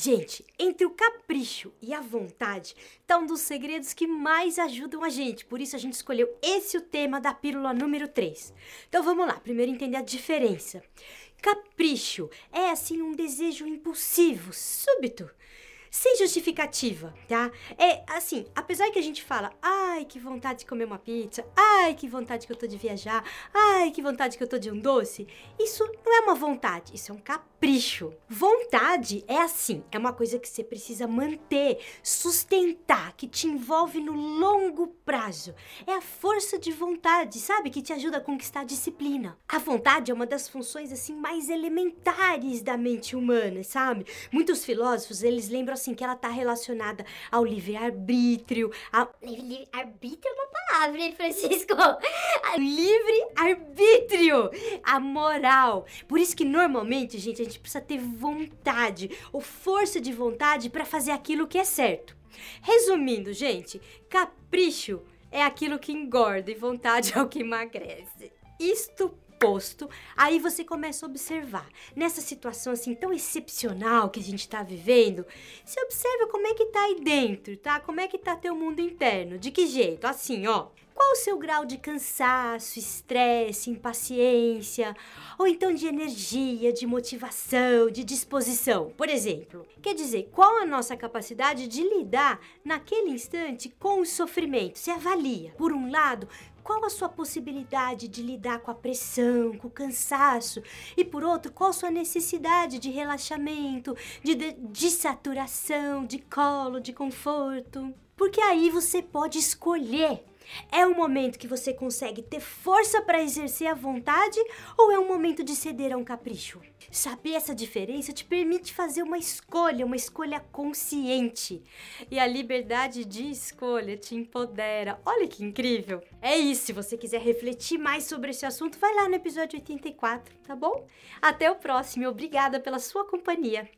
Gente, entre o capricho e a vontade está um dos segredos que mais ajudam a gente. Por isso a gente escolheu esse o tema da pílula número 3. Então vamos lá, primeiro entender a diferença. Capricho é assim um desejo impulsivo, súbito, sem justificativa, tá? É assim, apesar que a gente fala, ai, que vontade de comer uma pizza, ai, que vontade que eu tô de viajar, ai, que vontade que eu tô de um doce, isso não é uma vontade, isso é um capricho. Vontade é assim, é uma coisa que você precisa manter, sustentar, que te envolve no longo prazo. É a força de vontade, sabe, que te ajuda a conquistar a disciplina. A vontade é uma das funções assim mais elementares da mente humana, sabe? Muitos filósofos, eles lembram assim que ela tá relacionada ao livre-arbítrio, Livre-arbítrio é uma palavra, hein, Francisco? livre-arbítrio, a moral. Por isso que normalmente, gente, a gente precisa ter vontade ou força de vontade para fazer aquilo que é certo. Resumindo, gente, capricho é aquilo que engorda e vontade é o que emagrece. Isto aí você começa a observar. Nessa situação assim tão excepcional que a gente tá vivendo, você observa como é que tá aí dentro, tá? Como é que tá teu mundo interno? De que jeito? Assim, ó. Qual o seu grau de cansaço, estresse, impaciência, ou então de energia, de motivação, de disposição? Por exemplo, quer dizer, qual a nossa capacidade de lidar naquele instante com o sofrimento? Se avalia. Por um lado, qual a sua possibilidade de lidar com a pressão, com o cansaço? E por outro, qual a sua necessidade de relaxamento, de, de, de saturação, de colo, de conforto? Porque aí você pode escolher é um momento que você consegue ter força para exercer a vontade ou é um momento de ceder a um capricho? Saber essa diferença te permite fazer uma escolha, uma escolha consciente. E a liberdade de escolha te empodera. Olha que incrível! É isso. Se você quiser refletir mais sobre esse assunto, vai lá no episódio 84, tá bom? Até o próximo. Obrigada pela sua companhia.